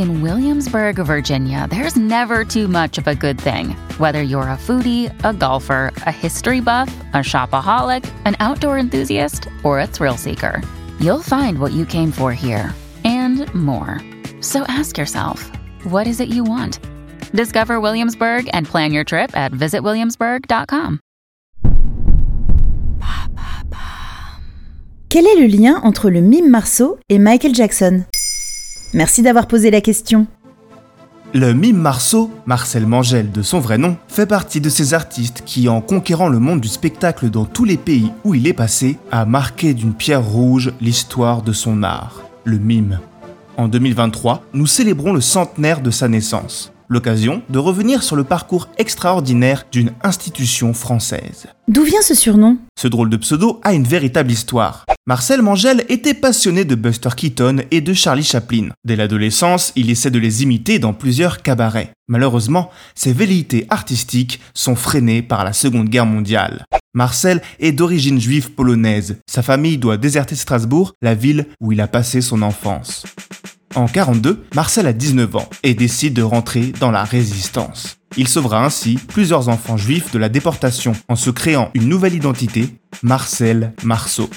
In Williamsburg, Virginia, there's never too much of a good thing. Whether you're a foodie, a golfer, a history buff, a shopaholic, an outdoor enthusiast, or a thrill seeker, you'll find what you came for here and more. So ask yourself, what is it you want? Discover Williamsburg and plan your trip at visitwilliamsburg.com. Quel est le lien entre le mime Marceau et Michael Jackson Merci d'avoir posé la question. Le mime Marceau, Marcel Mangel de son vrai nom, fait partie de ces artistes qui, en conquérant le monde du spectacle dans tous les pays où il est passé, a marqué d'une pierre rouge l'histoire de son art, le mime. En 2023, nous célébrons le centenaire de sa naissance l'occasion de revenir sur le parcours extraordinaire d'une institution française. D'où vient ce surnom? Ce drôle de pseudo a une véritable histoire. Marcel Mangel était passionné de Buster Keaton et de Charlie Chaplin. Dès l'adolescence, il essaie de les imiter dans plusieurs cabarets. Malheureusement, ses velléités artistiques sont freinées par la Seconde Guerre mondiale. Marcel est d'origine juive polonaise. Sa famille doit déserter Strasbourg, la ville où il a passé son enfance. En 42, Marcel a 19 ans et décide de rentrer dans la résistance. Il sauvera ainsi plusieurs enfants juifs de la déportation en se créant une nouvelle identité, Marcel Marceau.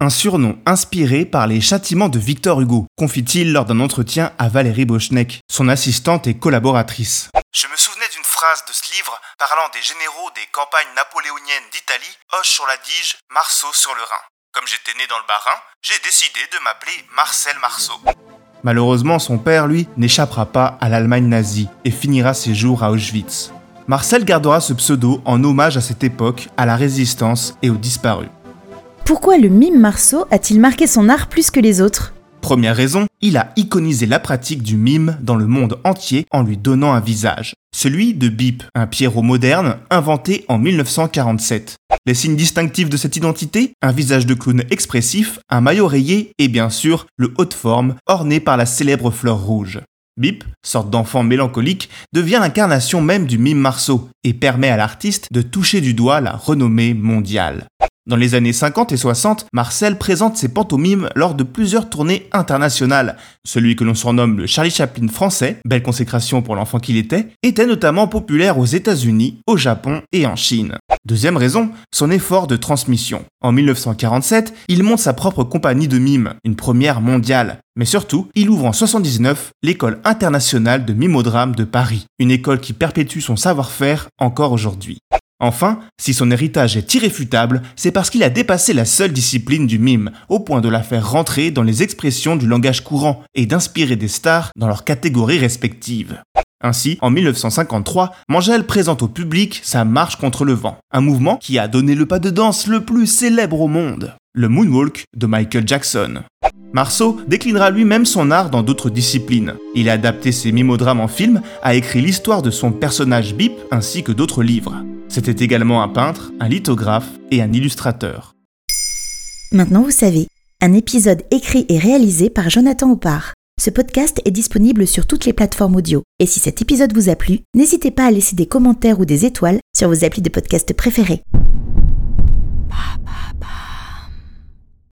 Un surnom inspiré par les châtiments de Victor Hugo, confie-t-il lors d'un entretien à Valérie Bochnek, son assistante et collaboratrice. Je me souvenais d'une phrase de ce livre parlant des généraux des campagnes napoléoniennes d'Italie, Hoche sur la Dige, Marceau sur le Rhin. Comme j'étais né dans le Bas-Rhin, j'ai décidé de m'appeler Marcel Marceau. Malheureusement, son père, lui, n'échappera pas à l'Allemagne nazie et finira ses jours à Auschwitz. Marcel gardera ce pseudo en hommage à cette époque, à la résistance et aux disparus. Pourquoi le mime Marceau a-t-il marqué son art plus que les autres? Première raison, il a iconisé la pratique du mime dans le monde entier en lui donnant un visage. Celui de Bip, un Pierrot moderne inventé en 1947. Les signes distinctifs de cette identité Un visage de clown expressif, un maillot rayé et bien sûr le haut de forme orné par la célèbre fleur rouge. Bip, sorte d'enfant mélancolique, devient l'incarnation même du mime Marceau et permet à l'artiste de toucher du doigt la renommée mondiale. Dans les années 50 et 60, Marcel présente ses pantomimes lors de plusieurs tournées internationales. Celui que l'on surnomme le Charlie Chaplin français, belle consécration pour l'enfant qu'il était, était notamment populaire aux États-Unis, au Japon et en Chine. Deuxième raison, son effort de transmission. En 1947, il monte sa propre compagnie de mimes, une première mondiale. Mais surtout, il ouvre en 79 l'école internationale de mimeodrame de Paris, une école qui perpétue son savoir-faire encore aujourd'hui. Enfin, si son héritage est irréfutable, c'est parce qu'il a dépassé la seule discipline du mime, au point de la faire rentrer dans les expressions du langage courant et d'inspirer des stars dans leurs catégories respectives. Ainsi, en 1953, Mangel présente au public sa marche contre le vent, un mouvement qui a donné le pas de danse le plus célèbre au monde, le moonwalk de Michael Jackson. Marceau déclinera lui-même son art dans d'autres disciplines. Il a adapté ses mimodrames en film, a écrit l'histoire de son personnage Bip ainsi que d'autres livres. C'était également un peintre, un lithographe et un illustrateur. Maintenant vous savez, un épisode écrit et réalisé par Jonathan Oppard. Ce podcast est disponible sur toutes les plateformes audio. Et si cet épisode vous a plu, n'hésitez pas à laisser des commentaires ou des étoiles sur vos applis de podcast préférés.